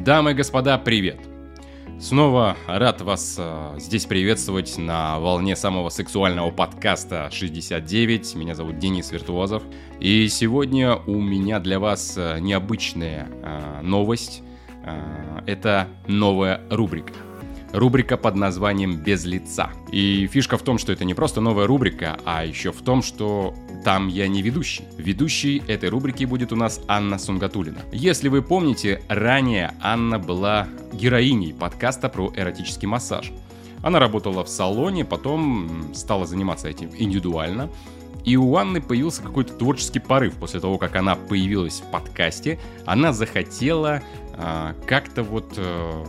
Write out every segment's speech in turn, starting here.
Дамы и господа, привет! Снова рад вас э, здесь приветствовать на волне самого сексуального подкаста 69. Меня зовут Денис Виртуозов. И сегодня у меня для вас э, необычная э, новость. Э, это новая рубрика рубрика под названием «Без лица». И фишка в том, что это не просто новая рубрика, а еще в том, что там я не ведущий. Ведущей этой рубрики будет у нас Анна Сунгатулина. Если вы помните, ранее Анна была героиней подкаста про эротический массаж. Она работала в салоне, потом стала заниматься этим индивидуально. И у Анны появился какой-то творческий порыв после того, как она появилась в подкасте. Она захотела а, как-то вот э,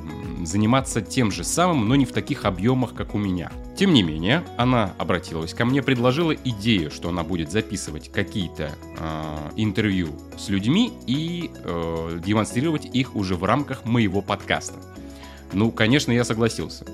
заниматься тем же самым, но не в таких объемах, как у меня. Тем не менее, она обратилась ко мне, предложила идею, что она будет записывать какие-то э, интервью с людьми и э, демонстрировать их уже в рамках моего подкаста. Ну, конечно, я согласился.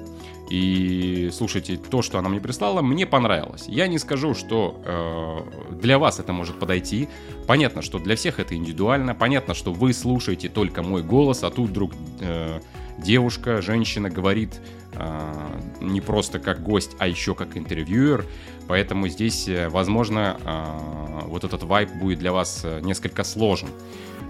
И слушайте, то, что она мне прислала, мне понравилось. Я не скажу, что э, для вас это может подойти. Понятно, что для всех это индивидуально. Понятно, что вы слушаете только мой голос, а тут вдруг э, девушка, женщина говорит э, не просто как гость, а еще как интервьюер. Поэтому здесь, э, возможно, э, вот этот вайп будет для вас э, несколько сложен.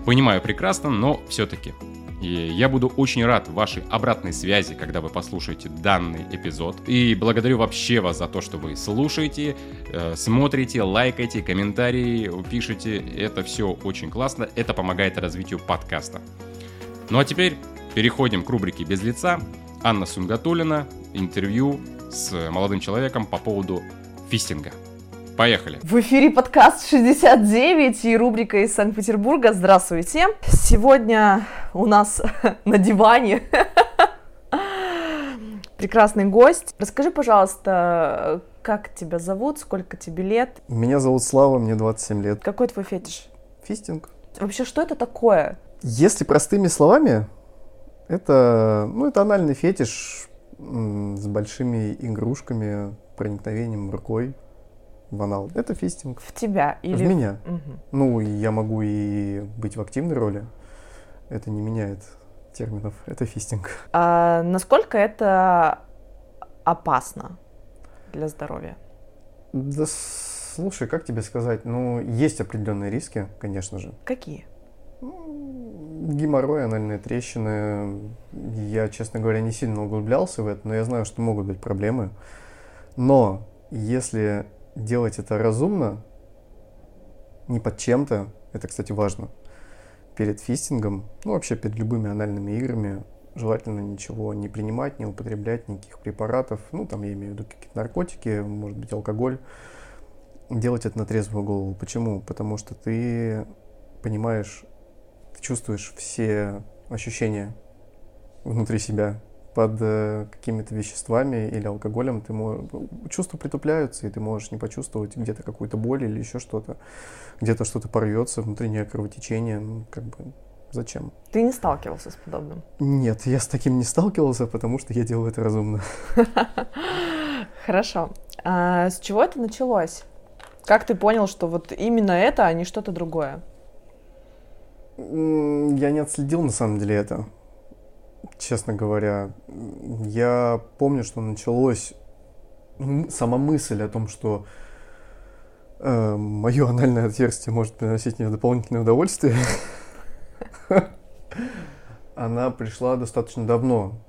Понимаю прекрасно, но все-таки и я буду очень рад вашей обратной связи, когда вы послушаете данный эпизод. И благодарю вообще вас за то, что вы слушаете, э, смотрите, лайкаете, комментарии пишете. Это все очень классно. Это помогает развитию подкаста. Ну а теперь переходим к рубрике «Без лица». Анна Сунгатулина, интервью с молодым человеком по поводу фистинга. Поехали. В эфире подкаст 69 и рубрика из Санкт-Петербурга. Здравствуйте. Сегодня у нас на диване прекрасный гость. Расскажи, пожалуйста, как тебя зовут, сколько тебе лет? Меня зовут Слава, мне 27 лет. Какой твой фетиш? Фистинг. Вообще, что это такое? Если простыми словами, это, ну, это анальный фетиш с большими игрушками, проникновением рукой в анал. Это фистинг. В тебя или... В меня. Угу. Ну, я могу и быть в активной роли. Это не меняет терминов. Это фистинг. А насколько это опасно для здоровья? Да слушай, как тебе сказать? Ну, есть определенные риски, конечно же. Какие? Геморрой, анальные трещины. Я, честно говоря, не сильно углублялся в это, но я знаю, что могут быть проблемы. Но если делать это разумно, не под чем-то, это, кстати, важно, перед фистингом, ну, вообще перед любыми анальными играми, желательно ничего не принимать, не употреблять никаких препаратов, ну, там я имею в виду какие-то наркотики, может быть, алкоголь, делать это на трезвую голову. Почему? Потому что ты понимаешь, ты чувствуешь все ощущения внутри себя, под э, какими-то веществами или алкоголем, ты можешь, чувства притупляются, и ты можешь не почувствовать где-то какую-то боль или еще что-то, где-то что-то порвется, внутреннее кровотечение, ну, как бы зачем? Ты не сталкивался с подобным? Нет, я с таким не сталкивался, потому что я делаю это разумно. Хорошо. А с чего это началось? Как ты понял, что вот именно это, а не что-то другое? Я не отследил на самом деле это честно говоря. Я помню, что началось сама мысль о том, что э, мое анальное отверстие может приносить мне дополнительное удовольствие. Она пришла достаточно давно,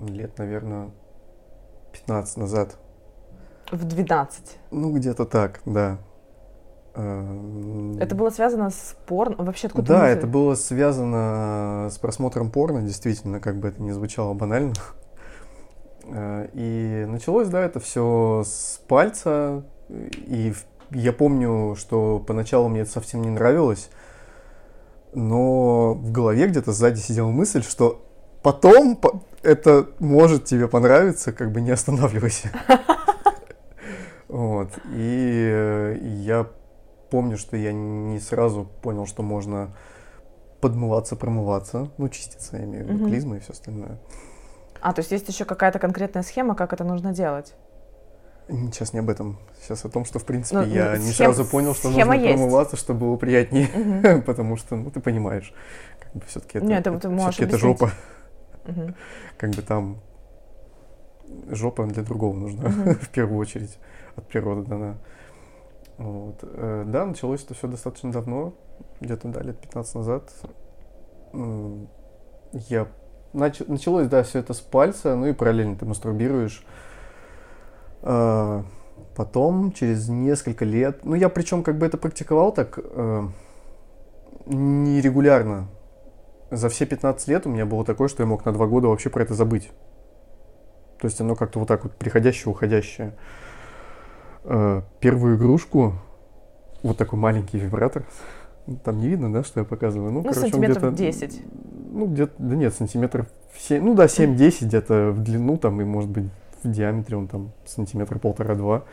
лет, наверное, 15 назад. В 12? Ну, где-то так, да. Эм, это было связано с порно? Вообще откуда Да, это было связано с просмотром порно, действительно, как бы это ни звучало банально. Э, и началось, да, это все с пальца. И я помню, что поначалу мне это совсем не нравилось, но в голове где-то сзади сидела мысль, что потом это может тебе понравиться, как бы не останавливайся. Вот. И э, я помню, что я не сразу понял, что можно подмываться, промываться, ну, чиститься, я имею в виду, клизмы и все остальное. А, то есть есть еще какая-то конкретная схема, как это нужно делать? Сейчас не об этом. Сейчас о том, что, в принципе, Ну, я ну, не схем- сразу понял, что нужно есть. промываться, чтобы было приятнее. Мгм. Потому что, ну, ты понимаешь, как бы все-таки это, Нет, ты- ты всё-таки это жопа. Мгм. Как бы там жопа для другого нужна, Мгм. в первую очередь, от природы дана. Вот. Э, Да, началось это все достаточно давно, где-то, да, лет 15 назад. Я нач- Началось, да, все это с пальца, ну и параллельно ты мастурбируешь. А, Потом, через несколько лет, ну я причем как бы это практиковал так э, нерегулярно. За все 15 лет у меня было такое, что я мог на два года вообще про это забыть. То есть оно как-то вот так вот приходящее, уходящее. Э, Первую игрушку, вот такой маленький вибратор, там не видно, да, что я показываю? Ну, короче, он сантиметров где-то- 10. Ну, где-то, да нет, сантиметров 7, ну да, 7-10 где-то в длину там, и может быть в диаметре он там сантиметра полтора-два.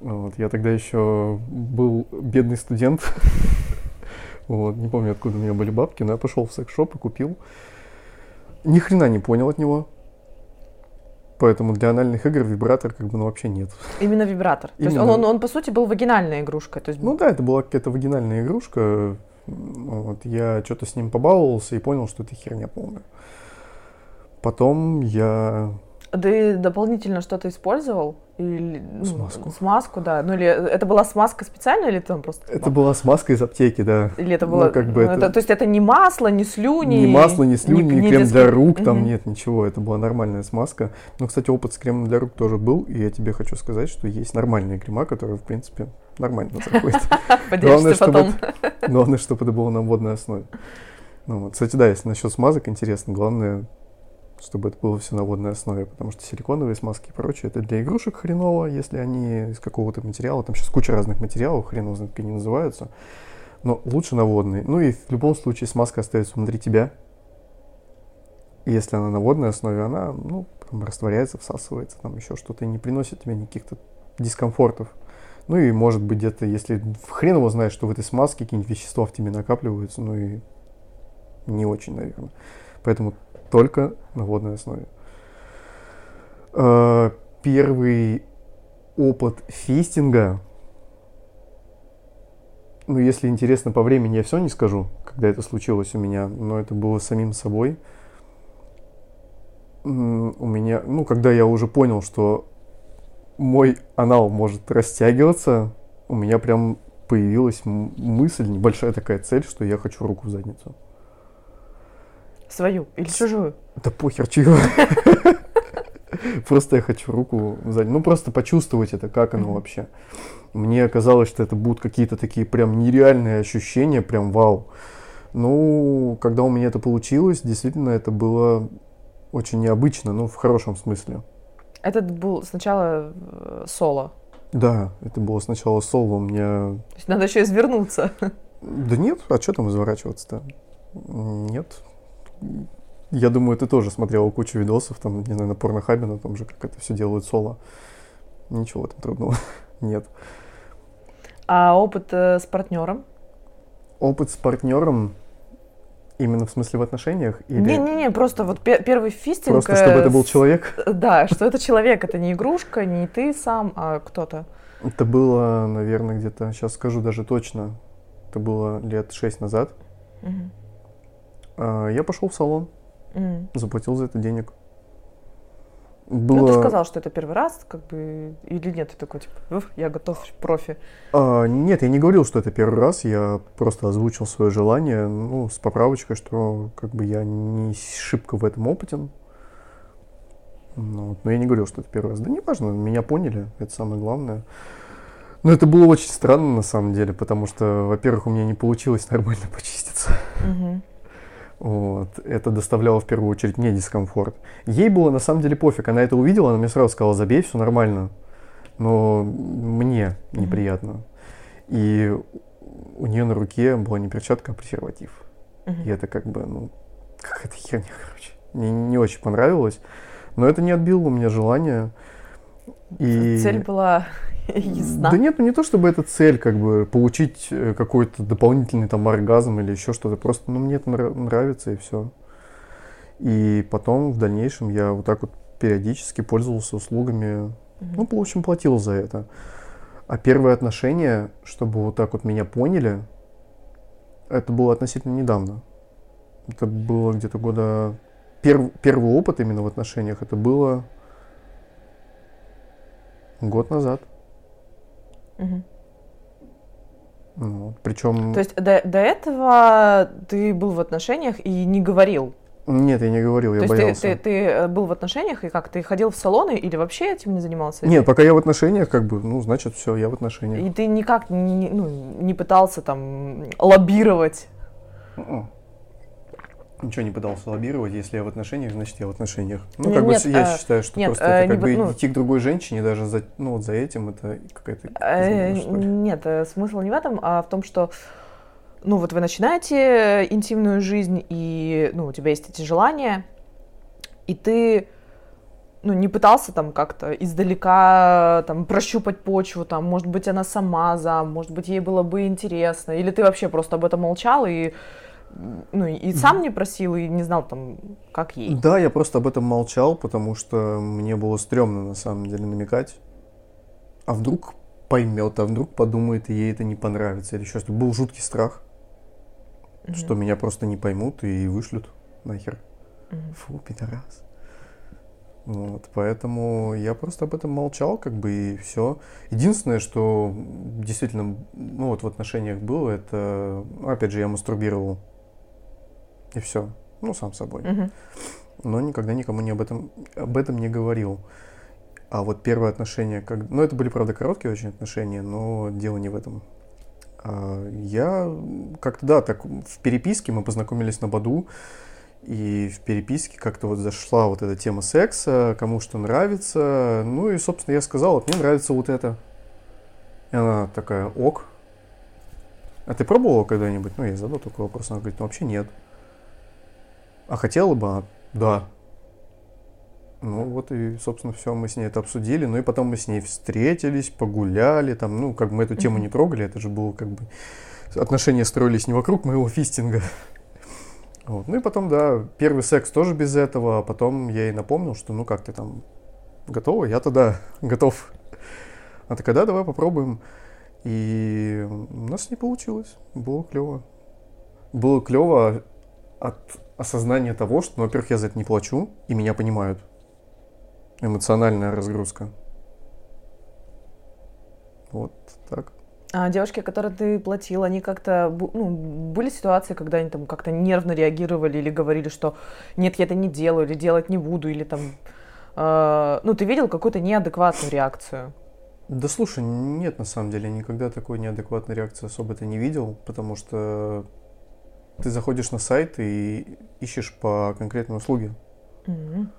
Вот, я тогда еще был бедный студент. Вот, не помню, откуда у меня были бабки, но я пошел в секс-шоп и купил. Ни хрена не понял от него. Поэтому для анальных игр вибратор как бы ну вообще нет. Именно вибратор. То есть он, Именно. он, он, по сути, был вагинальной игрушкой. То есть Ну да, это была какая-то вагинальная игрушка. Вот, я что-то с ним побаловался и понял, что это херня полная. Потом я... ты дополнительно что-то использовал? Или, ну, Смазку. Смазку, да. Ну или это была смазка специальная, или там просто... Это была смазка из аптеки, да. Или это ну, было... как бы ну, это- То есть это не масло, не слюни? Ни масло, ни слюни, ни, крем детский- для рук, там Мгм. нет ничего. Это была нормальная смазка. Но, кстати, опыт с кремом для рук тоже был. И я тебе хочу сказать, что есть нормальные крема, которые, в принципе, нормально заходят. Поделишься чтобы. Главное, чтобы это было на водной основе. Ну. Кстати, да, если насчет смазок интересно, главное, чтобы это было все на водной основе, потому что силиконовые смазки и прочее, это для игрушек хреново, если они из какого-то материала, там сейчас куча разных материалов, хрен знает, как они называются, но лучше на водные. Ну и в любом случае смазка остается внутри тебя, если она на водной основе, она, ну, там растворяется, всасывается, там еще что-то, и не приносит тебе никаких-то дискомфортов. Ну и может быть где-то, если хрен его знает, что в этой смазке какие-нибудь вещества в тебе накапливаются, ну и не очень, наверное. Поэтому только на водной основе. Э, Первый опыт фистинга, ну если интересно по времени, я все не скажу, когда это случилось у меня, но это было самим собой. У меня, ну когда я уже понял, что мой анал может растягиваться, у меня прям появилась мысль, небольшая такая цель, что я хочу руку в задницу. Свою или чужую? Да похер, чего. Просто я хочу руку в задницу. Ну, просто почувствовать это, как оно вообще. Мне казалось, что это будут какие-то такие прям нереальные ощущения, прям вау. Ну, когда у меня это получилось, действительно, это было очень необычно, ну, в хорошем смысле. Этот был сначала э, соло. Да, это было сначала соло, у меня То есть надо еще извернуться. Да нет, а что там изворачиваться-то? Нет. Я думаю, ты тоже смотрела кучу видосов, там, не знаю, на порнохабе, на том же, как это все делают соло. Ничего в этом трудного нет. А опыт э, с партнером? Опыт с партнером, именно в смысле в отношениях? Или Не-не-не, просто вот пе- первый фистинг... просто чтобы э, это был с- человек? Да, что это человек, это не игрушка, не ты сам, а кто-то. Это было, наверное, где-то, сейчас скажу даже точно, это было лет шесть назад. А, Я пошел в салон, М. заплатил за это денег. Ну, ты Было- сказал, что это первый раз, как бы, или нет, ты такой, типа, «Уф, я готов, профи. А, нет, я не говорил, что это первый раз, я просто озвучил свое желание, ну, с поправочкой, что как бы я не шибко в этом опытен. Ну, вот, но я не говорил, что это первый раз. Да не важно, меня поняли, это самое главное. Но это было очень странно на самом деле, потому что, во-первых, у меня не получилось нормально почиститься. Мгм. Вот. Это доставляло в первую очередь мне дискомфорт. Ей было на самом деле пофиг. Она это увидела, она мне сразу сказала, забей, все нормально. Но мне неприятно. И у нее на руке была не перчатка, а презерватив. И это как бы, ну, какая-то херня, короче. Мне не очень понравилось. Но это не отбило у меня желание. И... Цель была ясна. Да нет, ну не то чтобы это цель, как бы получить э, какой-то дополнительный там оргазм или еще что-то. Просто, ну мне это нра- нравится и все. И потом в дальнейшем я вот так вот периодически пользовался услугами Ну, в общем, платил за это. А первые отношения, чтобы вот так вот меня поняли, это было относительно недавно. Это было где-то года... Перв... Первый опыт именно в отношениях, это было год назад. Ну, причем... То есть до, до этого ты был в отношениях и не говорил? Нет, я не говорил, я То боялся. ты, ты, ты э, был в отношениях и как? Ты ходил в салоны или вообще этим не занимался? Нет, пока я в отношениях, как бы, ну, значит, все, я в отношениях. И ты никак не, ну, не пытался там лоббировать? Мгм. Ничего не пытался лоббировать, если я в отношениях, значит я в отношениях. Ну, Нет, как бы нет, с- я э, считаю, что нет, просто э, это не как бы- бы ну- идти к другой женщине даже за, ну, вот за этим, это какая-то Э, что ли. Нет, э, смысл не в этом, а в том, что ну вот вы начинаете интимную жизнь, и ну, у тебя есть эти желания, и ты ну, не пытался там как-то издалека там прощупать почву, там, может быть, она сама за, может быть, ей было бы интересно, или ты вообще просто об этом молчал и ну, и сам не просил, и не знал там, как ей. Да, я просто об этом молчал, потому что мне было стрёмно на самом деле намекать. А вдруг поймет, а вдруг подумает, и ей это не понравится. Или еще что Был жуткий страх, Мгм. что меня просто не поймут и вышлют нахер. Мгм. Фу, пидорас. Вот, поэтому я просто об этом молчал, как бы, и все. Единственное, что действительно, ну, вот в отношениях было, это, опять же, я мастурбировал. И все. Ну, сам собой. Но никогда никому не об этом, об этом не говорил. А вот первые отношения, как, ну, это были, правда, короткие очень отношения, но дело не в этом. А, я как-то, да, так в переписке мы познакомились на Баду, и в переписке как-то вот зашла вот эта тема секса, кому что нравится. Ну и, собственно, я сказал, вот мне нравится вот это. И она такая, ок. А ты пробовала когда-нибудь? Ну, я задал такой вопрос. Она говорит, ну, вообще нет. А хотела бы? Она, да. Ну вот и, собственно, все, мы с ней это обсудили. Ну и потом мы с ней встретились, погуляли, там, ну, как бы мы эту тему не трогали, это же было как бы... Отношения строились не вокруг моего фистинга. Вот. Ну и потом, да, первый секс тоже без этого, а потом я ей напомнил, что ну как ты там, готова? Я тогда готов. А такая, да, давай попробуем. И у нас не получилось. Было клево. Было клево от осознания того, что, ну, во-первых, я за это не плачу, и меня понимают. Эмоциональная разгрузка. Вот так. А девушки, которые ты платил, они как-то, ну, были ситуации, когда они там как-то нервно реагировали или говорили, что нет, я это не делаю, или делать не буду, или там, э, ну, ты видел какую-то неадекватную реакцию? Да слушай, нет, на самом деле, никогда такой неадекватной реакции особо-то не видел, потому что ты заходишь на сайт и ищешь по конкретной услуге. Мгм.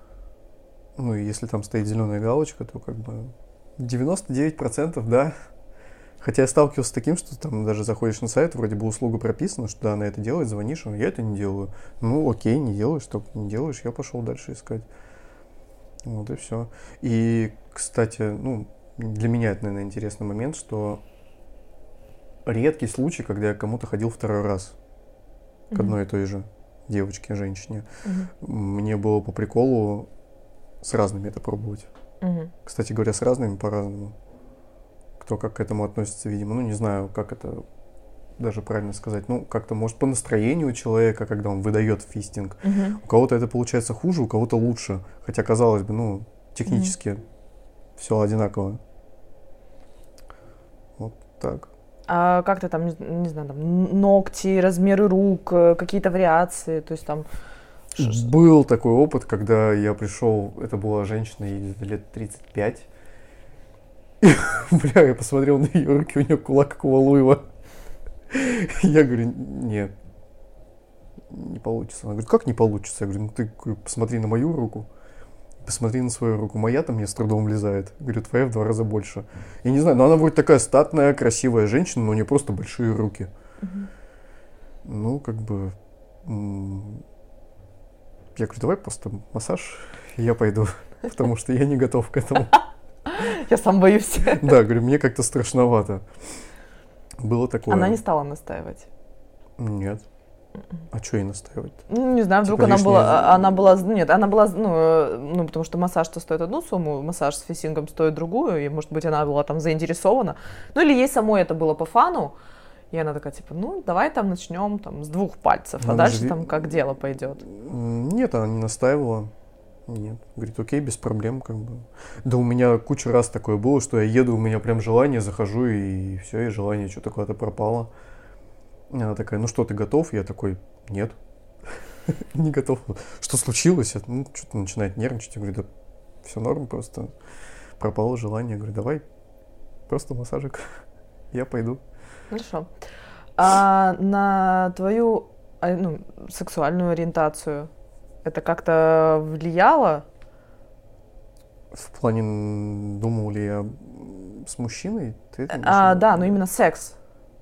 Ну, и если там стоит зеленая галочка, то как бы 99% да. Хотя я сталкивался с таким, что там даже заходишь на сайт, вроде бы услуга прописана, что да, она это делает, звонишь, а я это не делаю. Ну, окей, не делаешь, только не делаешь, я пошел дальше искать. Вот и все. И, кстати, ну, для меня это, наверное, интересный момент, что редкий случай, когда я кому-то ходил второй раз к одной и той же девочке, женщине. Мне было по приколу с разными это пробовать. Кстати говоря, с разными по-разному. Кто как к этому относится, видимо. Ну, не знаю, как это даже правильно сказать. Ну, как-то, может, по настроению человека, когда он выдает фистинг. У кого-то это получается хуже, у кого-то лучше. Хотя, казалось бы, ну, технически все одинаково. Вот так. А как ты там, не, знаю, там, ногти, размеры рук, э, какие-то вариации, то есть там... Был такой опыт, когда я пришел, это была женщина, ей лет 35. И, бля, я посмотрел на ее руки, у нее кулак как у Валуева. Я говорю, нет, не получится. Она говорит, как не получится? Я говорю, ну ты посмотри на мою руку, посмотри на свою руку. Моя-то мне с трудом влезает. Говорю, твоя в два раза больше. Я не знаю, но она вроде такая статная, красивая женщина, но у нее просто большие руки. Мгм. Ну, как бы... Я говорю, давай просто массаж, и я пойду, потому что я не готов к этому. Я сам боюсь. Да, говорю, мне как-то страшновато. Было такое. Она не стала настаивать. Нет. А что ей настаивать? Ну, не знаю, вдруг Типа она лишнее- была, она была, ну, нет, она была, ну, э, ну, потому что массаж-то стоит одну сумму, массаж с фисингом стоит другую, и, может быть, она была там заинтересована. Ну, или ей самой это было по фану, и она такая, типа, ну, давай там начнем там с двух пальцев, а она дальше же там как дело пойдет. Нет, она не настаивала. Нет. Говорит, окей, без проблем, как бы. Да у меня куча раз такое было, что я еду, у меня прям желание, захожу, и все, и желание что-то куда-то пропало. И Она такая, ну что, ты готов? Я такой, нет. Не готов. Что случилось? Ну, что-то начинает нервничать. Я говорю, да все норм, просто пропало желание. Я говорю, давай, просто массажик. Я пойду. Хорошо. А на твою а, ну, сексуальную ориентацию это как-то влияло? В плане, думал ли я с мужчиной? Ты А, да, но именно секс,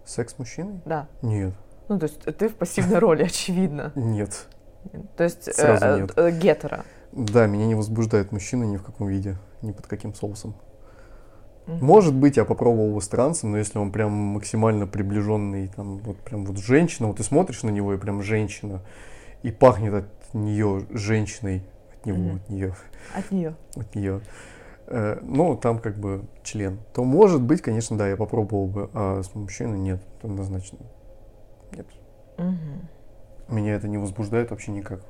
Секс с мужчиной? да. Нет. Ну, то есть ты в пассивной роли, очевидно. Нет. То есть э, Сразу э, нет. э, гетеро. Да, меня не возбуждает мужчина ни в каком виде, ни под каким соусом. Может быть, я попробовал его с трансом, но если он прям максимально приближенный, там, вот прям вот женщина, вот ты смотришь на него, и прям женщина, и пахнет от нее женщиной, от него, от нее, От нее. от нее. Э, ну, там как бы член. То может быть, конечно, да, я попробовал бы, а с мужчиной нет, однозначно. Нет. Меня это не возбуждает вообще никак.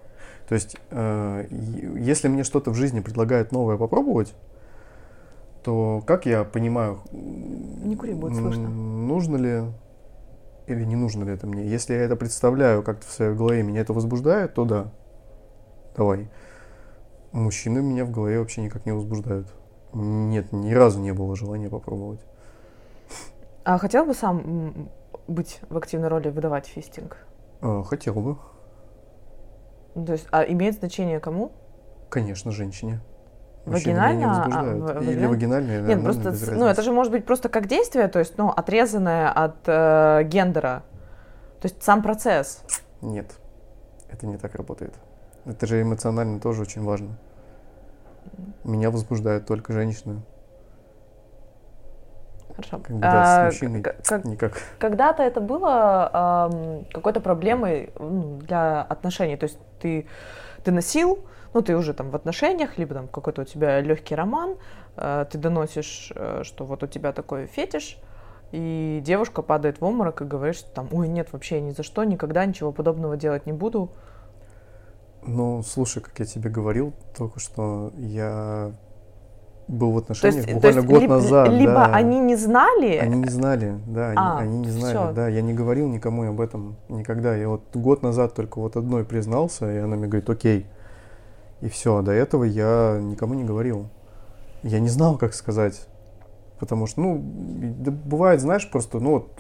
То есть, э, если мне что-то в жизни предлагают новое попробовать, то как я понимаю, Не кури, будет слышно. нужно ли или не нужно ли это мне? Если я это представляю как-то в своей голове, меня это возбуждает, то да, давай. Мужчины меня в голове вообще никак не возбуждают. Нет, ни разу не было желания попробовать. А хотел бы сам быть в активной роли, выдавать фистинг? Э, хотел бы, Ну, То есть, а имеет значение кому? конечно, женщине. Мужчины Вагинально? А, в- Или вагинально? да, Нет, ну, просто, с- ну, это же может быть просто как действие, то есть, ну, отрезанное от э, гендера. То есть сам процесс. Нет, это не так работает. Это же эмоционально тоже очень важно. Меня возбуждают только женщины. Хорошо. Как бы, да, А, с мужчиной как- никак. Когда-то это было ам, какой-то проблемой для отношений. То есть ты, ты носил, ну ты уже там в отношениях, либо там какой-то у тебя легкий роман, э, ты доносишь, э, что вот у тебя такой фетиш, и девушка падает в обморок и говорит, что там, ой, нет, вообще ни за что, никогда ничего подобного делать не буду. Ну, слушай, как я тебе говорил только что, я был в То отношениях есть, то буквально есть год либо, назад. либо да. они не знали, Они не знали, да, они, А, они не знали, всё. да. Я не говорил никому об этом никогда. Я вот год назад только вот одной признался, и она мне говорит, окей. И все, а до этого я никому не говорил. Я не знал, как сказать. Потому что, ну, да бывает, знаешь, просто, ну вот,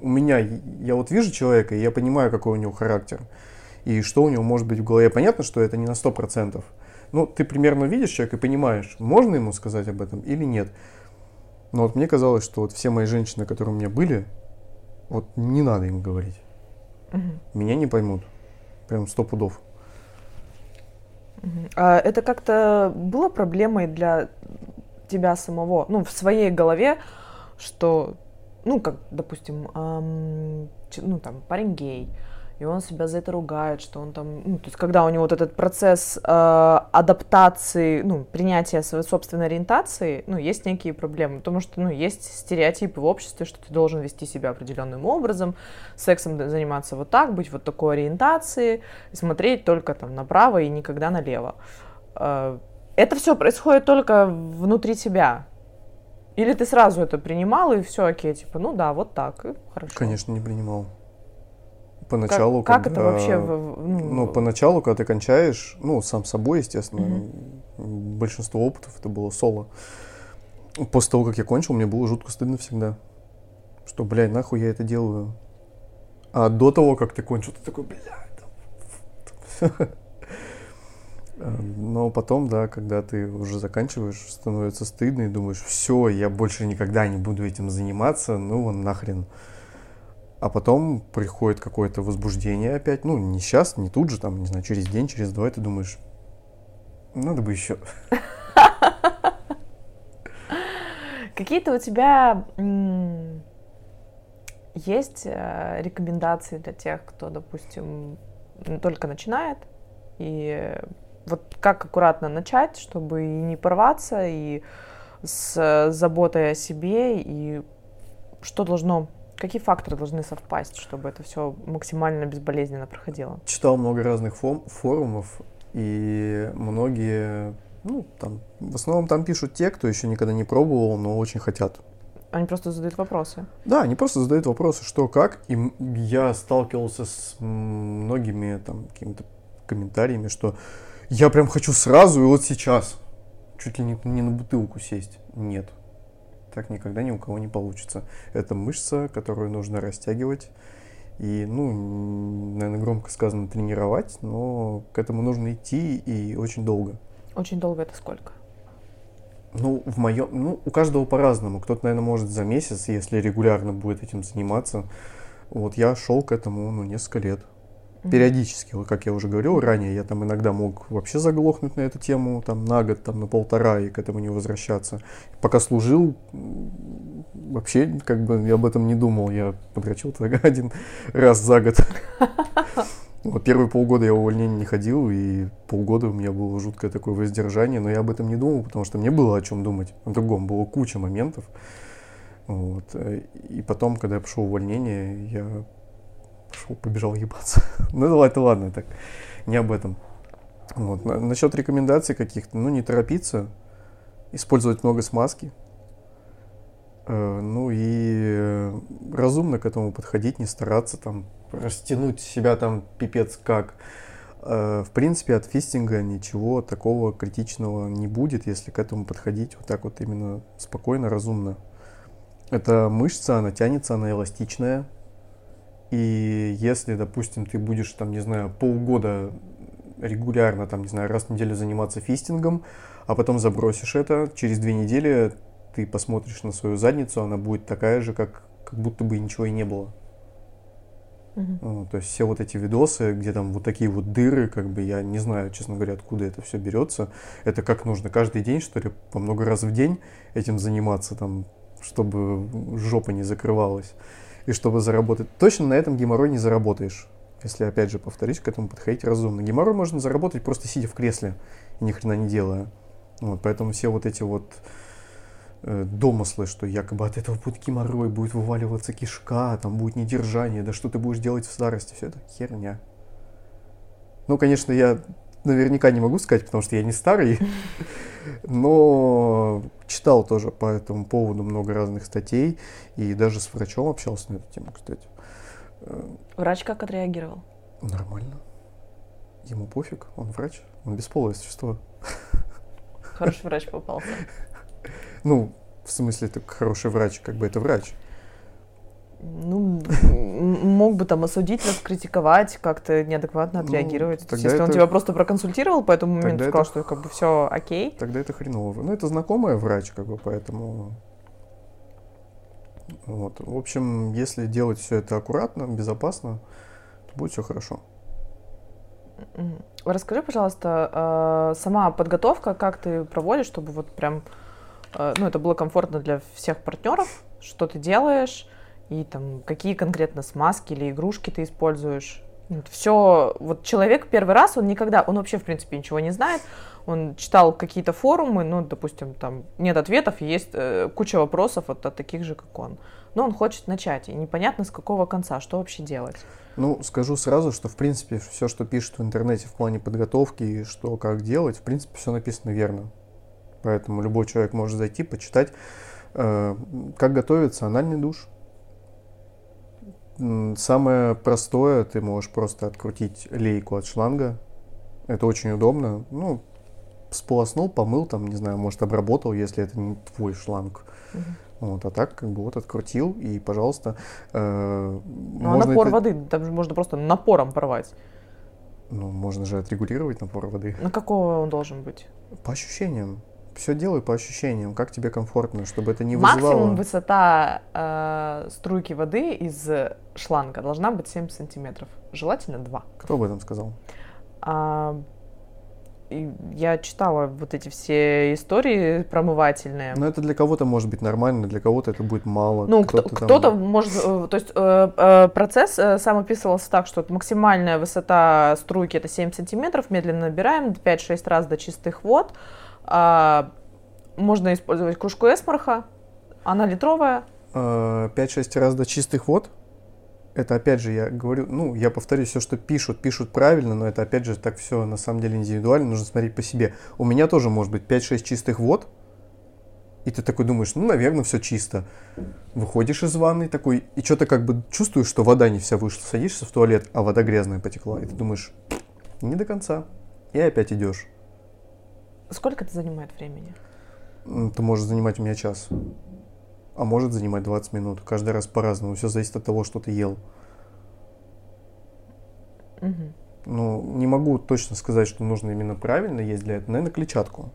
у меня, я вот вижу человека, и я понимаю, какой у него характер. И что у него может быть в голове. Понятно, что это не на 100%. Ну, ты примерно видишь человека и понимаешь, можно ему сказать об этом или нет. Но вот мне казалось, что вот все мои женщины, которые у меня были, вот не надо им говорить. Мгм. Меня не поймут. Прям сто пудов. А это как-то было проблемой для тебя самого, ну, в своей голове, что, ну, как, допустим, ч- ну, там, парень гей, и он себя за это ругает, что он там, ну, то есть, когда у него вот этот процесс э, адаптации, ну, принятия своей собственной ориентации, ну, есть некие проблемы, потому что, ну, есть стереотипы в обществе, что ты должен вести себя определенным образом, сексом заниматься вот так, быть вот такой ориентации, смотреть только там направо и никогда налево. Э, Это все происходит только внутри тебя. Или ты сразу это принимал и все, окей, типа, ну да, вот так, и хорошо. Конечно, не принимал. Как, Поначалу, как когда- это вообще? ну, Ну, поначалу, когда ты кончаешь, ну, сам собой, естественно, большинство опытов это было соло. После того, как я кончил, мне было жутко стыдно всегда. Что, блядь, нахуй я это делаю? А до того, как ты кончил, ты такой, блядь. там». Но потом, да, когда ты уже заканчиваешь, становится стыдно и думаешь, все, я больше никогда не буду этим заниматься, ну вон нахрен. А потом приходит какое-то возбуждение опять, ну не сейчас, не тут же, там, не знаю, через день, через два, и ты думаешь, надо бы еще. Какие-то у тебя есть э, рекомендации для тех, кто, допустим, только начинает, и вот как аккуратно начать, чтобы и не порваться, и с заботой о себе, и что должно, какие факторы должны совпасть, чтобы это все максимально безболезненно проходило? Читал много разных форумов, и многие, ну, там, в основном там пишут те, кто еще никогда не пробовал, но очень хотят. Они просто задают вопросы. Да, они просто задают вопросы, что, как. И я сталкивался с многими там какими-то комментариями, что я прям хочу сразу и вот сейчас. Чуть ли не, не на бутылку сесть. Нет. Так никогда ни у кого не получится. Это мышца, которую нужно растягивать. И, ну, наверное, громко сказано тренировать, но к этому нужно идти и очень долго. Очень долго это сколько? Ну, в моем, ну, у каждого по-разному. Кто-то, наверное, может за месяц, если регулярно будет этим заниматься. Вот я шел к этому, ну, несколько лет. Периодически, вот как я уже говорил ранее, я там иногда мог вообще заглохнуть на эту тему, там на год, там на полтора и к этому не возвращаться. Пока служил, вообще как бы я об этом не думал, я подрочил тогда один раз за год. Вот первые полгода я увольнение не ходил, и полгода у меня было жуткое такое воздержание, но я об этом не думал, потому что мне было о чем думать. О другом было куча моментов. Вот. И потом, когда я пошел увольнение, я пошел, побежал ебаться. ну, это ладно, так, не об этом. Вот. Насчет рекомендаций каких-то, ну, не торопиться, использовать много смазки, э, ну и разумно к этому подходить, не стараться там растянуть себя там пипец как. Э, в принципе, от фистинга ничего такого критичного не будет, если к этому подходить вот так вот именно спокойно, разумно. Это мышца, она тянется, она эластичная. И если, допустим, ты будешь там, не знаю, полгода регулярно, там, не знаю, раз в неделю заниматься фистингом, а потом забросишь это, через две недели ты посмотришь на свою задницу, она будет такая же, как, как будто бы ничего и не было. Uh-huh. То есть все вот эти видосы, где там вот такие вот дыры, как бы я не знаю, честно говоря, откуда это все берется. Это как нужно каждый день, что ли, по много раз в день этим заниматься, там, чтобы жопа не закрывалась и чтобы заработать. Точно на этом геморрой не заработаешь. Если, опять же, повторюсь, к этому подходить разумно. Геморрой можно заработать просто сидя в кресле и ни хрена не делая. Вот, поэтому все вот эти вот Э, домыслы, что якобы от этого будет геморрой, будет вываливаться кишка, там будет недержание, да что ты будешь делать в старости, все это херня. Ну, конечно, я наверняка не могу сказать, потому что я не старый, но читал тоже по этому поводу много разных статей и даже с врачом общался на эту тему, кстати. Врач как отреагировал? Нормально. Ему пофиг, он врач, он бесполое существо. Хороший врач попался. Ну, в смысле, это хороший врач, как бы это врач. Ну, мог бы там осудить, раскритиковать, как-то неадекватно ну, отреагировать. Ну, если это... он тебя просто проконсультировал по этому моменту, сказал, это... что как бы все окей. Тогда это хреново. Ну, это знакомая врач, как бы, поэтому... Вот. В общем, если делать все это аккуратно, безопасно, то будет все хорошо. Расскажи, пожалуйста, а, сама подготовка, как ты проводишь, чтобы вот прям Э, ну, это было комфортно для всех партнеров, что ты делаешь, и там какие конкретно смазки или игрушки ты используешь. Все, вот человек первый раз, он никогда, он вообще, в принципе, ничего не знает, он читал какие-то форумы, ну, допустим, там нет ответов, есть э, куча вопросов от, от таких же, как он. Но он хочет начать, и непонятно с какого конца, что вообще делать. Ну, скажу сразу, что, в принципе, все, что пишут в интернете в плане подготовки и что, как делать, в принципе, все написано верно. Поэтому любой человек может зайти, почитать, э, как готовится анальный душ. Самое простое, ты можешь просто открутить лейку от шланга. Это очень удобно. Ну, сполоснул, помыл, там, не знаю, может, обработал, если это не твой шланг. Угу. Вот, а так, как бы, вот открутил, и, пожалуйста... Э, ну, а напор это... воды, там же можно просто напором порвать. Ну, можно же отрегулировать напор воды. На какого он должен быть? По ощущениям все делай по ощущениям, как тебе комфортно, чтобы это не вызывало... Максимум высота э, струйки воды из шланга должна быть 7 сантиметров, желательно 2. Кто об этом сказал? А, я читала вот эти все истории промывательные. Но это для кого-то может быть нормально, для кого-то это будет мало. Ну, кто-то, кто-то там... может... Э, то есть э, э, процесс сам описывался так, что максимальная высота струйки это 7 сантиметров, медленно набираем 5-6 раз до чистых вод. Э, можно использовать кружку эсмарха, она литровая. 5-6 э, раз до чистых вод? Это опять же, я говорю, ну, я повторюсь, все, что пишут, пишут правильно, но это опять же так все на самом деле индивидуально, нужно смотреть по себе. У меня тоже может быть 5-6 чистых вод, и ты такой думаешь, ну, наверное, все чисто. Выходишь из ванной такой, и что-то как бы чувствуешь, что вода не вся вышла. Садишься в туалет, а вода грязная потекла. И ты думаешь, не до конца. И опять идешь. Сколько это занимает времени? Это может занимать у меня час а может занимать 20 минут. Каждый раз по-разному. Все зависит от того, что ты ел. Угу. Ну, не могу точно сказать, что нужно именно правильно есть для этого. Наверное, клетчатку.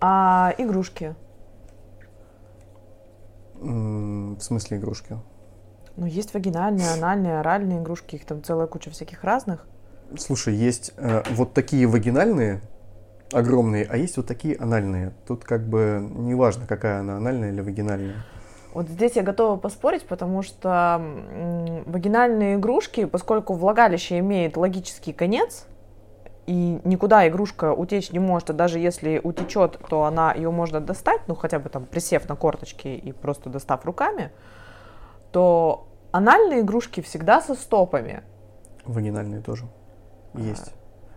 А игрушки? в смысле игрушки? Ну, есть вагинальные, анальные, оральные игрушки. Их там целая куча всяких разных. Слушай, есть э, вот такие вагинальные, огромные, а есть вот такие анальные. Тут как бы не важно, какая она, анальная или вагинальная. Вот здесь я готова поспорить, потому что вагинальные игрушки, поскольку влагалище имеет логический конец, и никуда игрушка утечь не может, а даже если утечет, то она ее можно достать, ну хотя бы там присев на корточки и просто достав руками, то анальные игрушки всегда со стопами. Вагинальные тоже есть.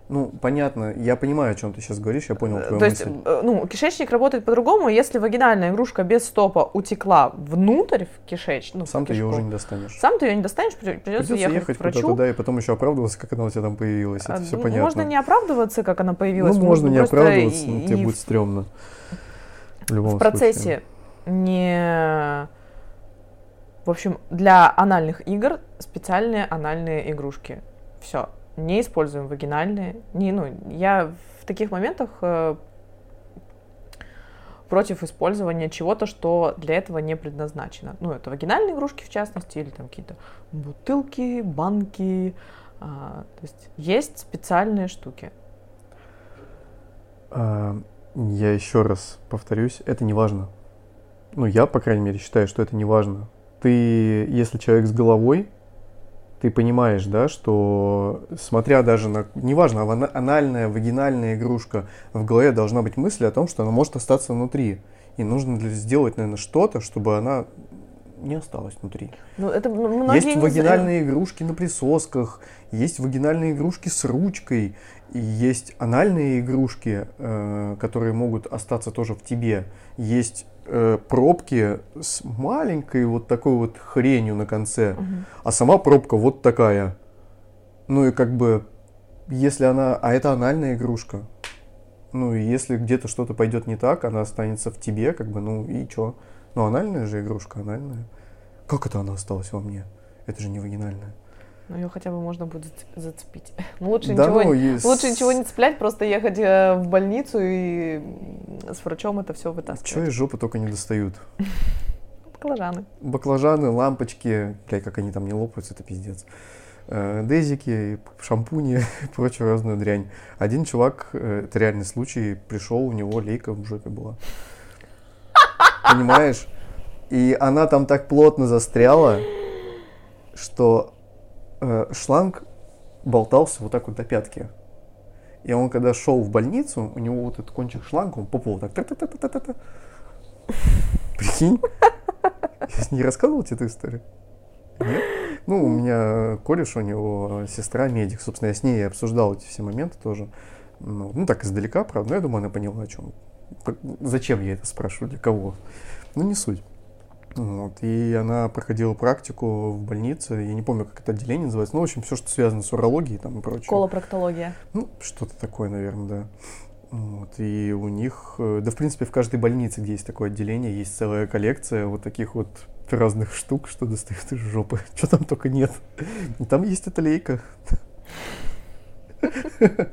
Ну, понятно, я понимаю, о чем ты сейчас говоришь, я понял твою То мысль. есть, э, ну, кишечник работает по-другому, если вагинальная игрушка без стопа утекла внутрь в кишечник, ну, Сам ты ее уже не достанешь. Сам ты ее не достанешь, придется, придется ехать, ехать к врачу. куда-то, да, и потом еще оправдываться, как она у тебя там появилась, это а, все понятно. Можно не оправдываться, как она появилась. Ну, можно, не оправдываться, но тебе будет стрёмно. В любом В процессе не... В общем, для анальных игр специальные анальные игрушки. Все не используем вагинальные. Не, ну, я в таких моментах э, против использования чего-то, что для этого не предназначено. Ну, это вагинальные игрушки, в частности, или там какие-то бутылки, банки. А, то есть есть специальные штуки. А, я еще раз повторюсь, это не важно. Ну, я, по крайней мере, считаю, что это не важно. Ты, если человек с головой, ты понимаешь, да, что смотря даже на, неважно, анальная, вагинальная игрушка, в голове должна быть мысль о том, что она может остаться внутри. И нужно сделать, наверное, что-то, чтобы она не осталась внутри. Ну, это есть вагинальные игрушки на присосках, есть вагинальные игрушки с ручкой, и есть анальные игрушки, э, которые могут остаться тоже в тебе. Есть э, пробки с маленькой вот такой вот хренью на конце, угу. а сама пробка вот такая. Ну и как бы, если она, а это анальная игрушка. Ну и если где-то что-то пойдет не так, она останется в тебе, как бы, ну и чё? Ну анальная же игрушка, анальная. Как это она осталась во мне? Это же не вагинальная. Ну, ее хотя бы можно будет зацепить. Ну, лучше, да, ничего, ну, есть... лучше ничего не цеплять, просто ехать э, в больницу и с врачом это все вытаскивать. Чего из жопы только не достают? Баклажаны. Баклажаны, лампочки, блядь, как они там не лопаются, это пиздец. Э, дезики, шампуни и прочую разную дрянь. Один чувак, э, это реальный случай, пришел, у него лейка в жопе была. Понимаешь? И она там так плотно застряла, что э, шланг болтался вот так вот до пятки. И он, когда шел в больницу, у него вот этот кончик шланга, он по полу так та та та та та та Прикинь? Я не рассказывал тебе эту историю? Нет? Ну, у меня кореш, у него сестра медик. Собственно, я с ней обсуждал эти все моменты тоже. Ну, ну так издалека, правда. Но я думаю, она поняла, о чем. Зачем я это спрашиваю, для кого. Ну, не суть. Вот, и она проходила практику в больнице, я не помню, как это отделение называется, ну, в общем, все, что связано с урологией там и прочее. Колопроктология. Ну, что-то такое, наверное, да. Вот, и у них, э, да, в принципе, в каждой больнице, где есть такое отделение, есть целая коллекция вот таких вот разных штук, что достают из жопы. Что там только нет. И там есть эта лейка.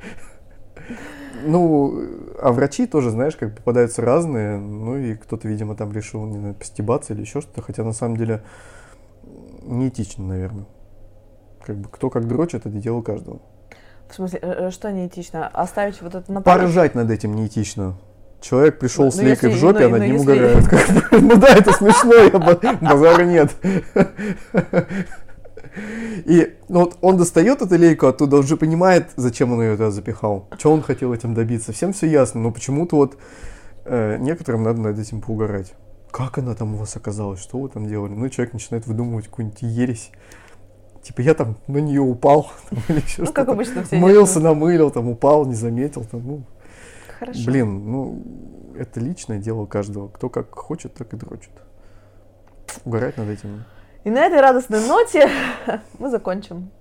Ну, а врачи тоже, знаешь, как попадаются разные. Ну, и кто-то, видимо, там решил, не знаю, постебаться или еще что-то. Хотя, на самом деле, неэтично, наверное. Как бы кто как дрочит, это дело каждого. В смысле, э, э, что неэтично? Оставить вот это на? Поржать над этим неэтично. Человек пришел Ну, с лейкой если- в жопе, ну, а над ну, ним если- бы. Ну да, это смешно, базара нет. И ну, вот он достает эту лейку оттуда, он же понимает, зачем он ее туда запихал. Что он хотел этим добиться. Всем все ясно, но почему-то вот э, некоторым надо над этим поугарать. Как она там у вас оказалась? Что вы там делали? Ну, человек начинает выдумывать какую-нибудь ересь. Типа я там на нее упал, там, или еще Ну, как что-то. обычно все Мылся, делают. намылил, там упал, не заметил. Там, ну, Хорошо. Блин, ну, это личное дело каждого. Кто как хочет, так и дрочит. Угорать над этим. И на этой радостной ноте мы закончим